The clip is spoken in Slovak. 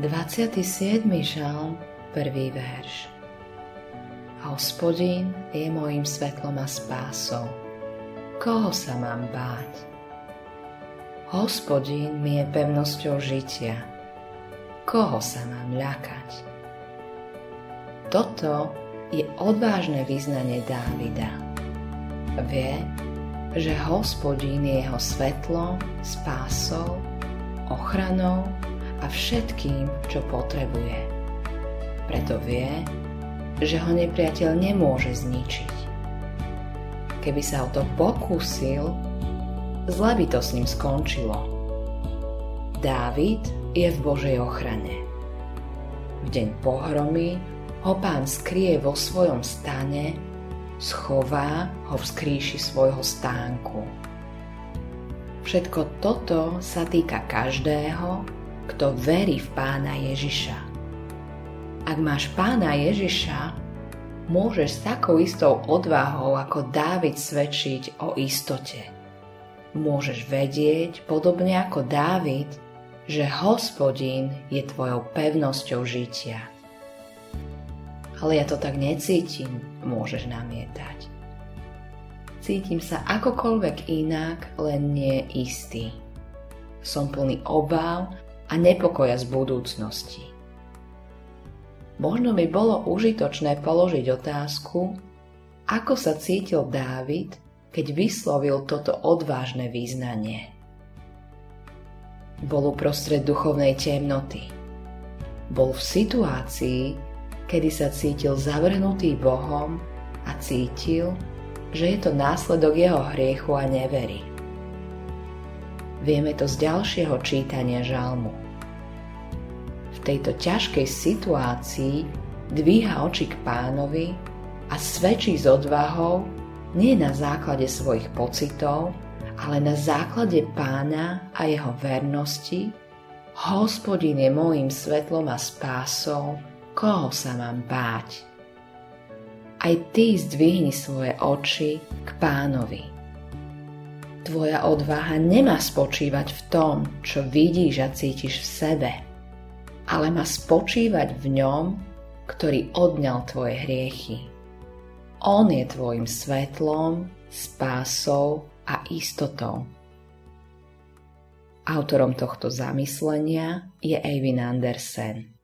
27. žalm, prvý verš. Hospodin je mojim svetlom a spásou. Koho sa mám báť? Hospodin mi je pevnosťou žitia. Koho sa mám ľakať? Toto je odvážne význanie Dávida. Vie, že hospodín je jeho svetlom, spásou, ochranou a všetkým, čo potrebuje. Preto vie, že ho nepriateľ nemôže zničiť. Keby sa o to pokúsil, zle by to s ním skončilo. Dávid je v Božej ochrane. V deň pohromy ho pán skrie vo svojom stane, schová ho v skríši svojho stánku. Všetko toto sa týka každého, kto verí v pána Ježiša. Ak máš pána Ježiša, môžeš s takou istou odvahou ako Dávid svedčiť o istote. Môžeš vedieť, podobne ako Dávid, že hospodín je tvojou pevnosťou žitia. Ale ja to tak necítim, môžeš namietať. Cítim sa akokoľvek inak, len nie istý. Som plný obáv a nepokoja z budúcnosti. Možno by bolo užitočné položiť otázku, ako sa cítil Dávid, keď vyslovil toto odvážne význanie. Bol uprostred duchovnej temnoty. Bol v situácii, kedy sa cítil zavrhnutý Bohom a cítil, že je to následok jeho hriechu a nevery. Vieme to z ďalšieho čítania žalmu. V tejto ťažkej situácii dvíha oči k pánovi a svedčí s odvahou nie na základe svojich pocitov, ale na základe pána a jeho vernosti Hospodin je môjim svetlom a spásou, koho sa mám báť. Aj ty zdvihni svoje oči k pánovi Tvoja odvaha nemá spočívať v tom, čo vidíš a cítiš v sebe, ale má spočívať v ňom, ktorý odňal tvoje hriechy. On je tvojim svetlom, spásou a istotou. Autorom tohto zamyslenia je Eivin Andersen.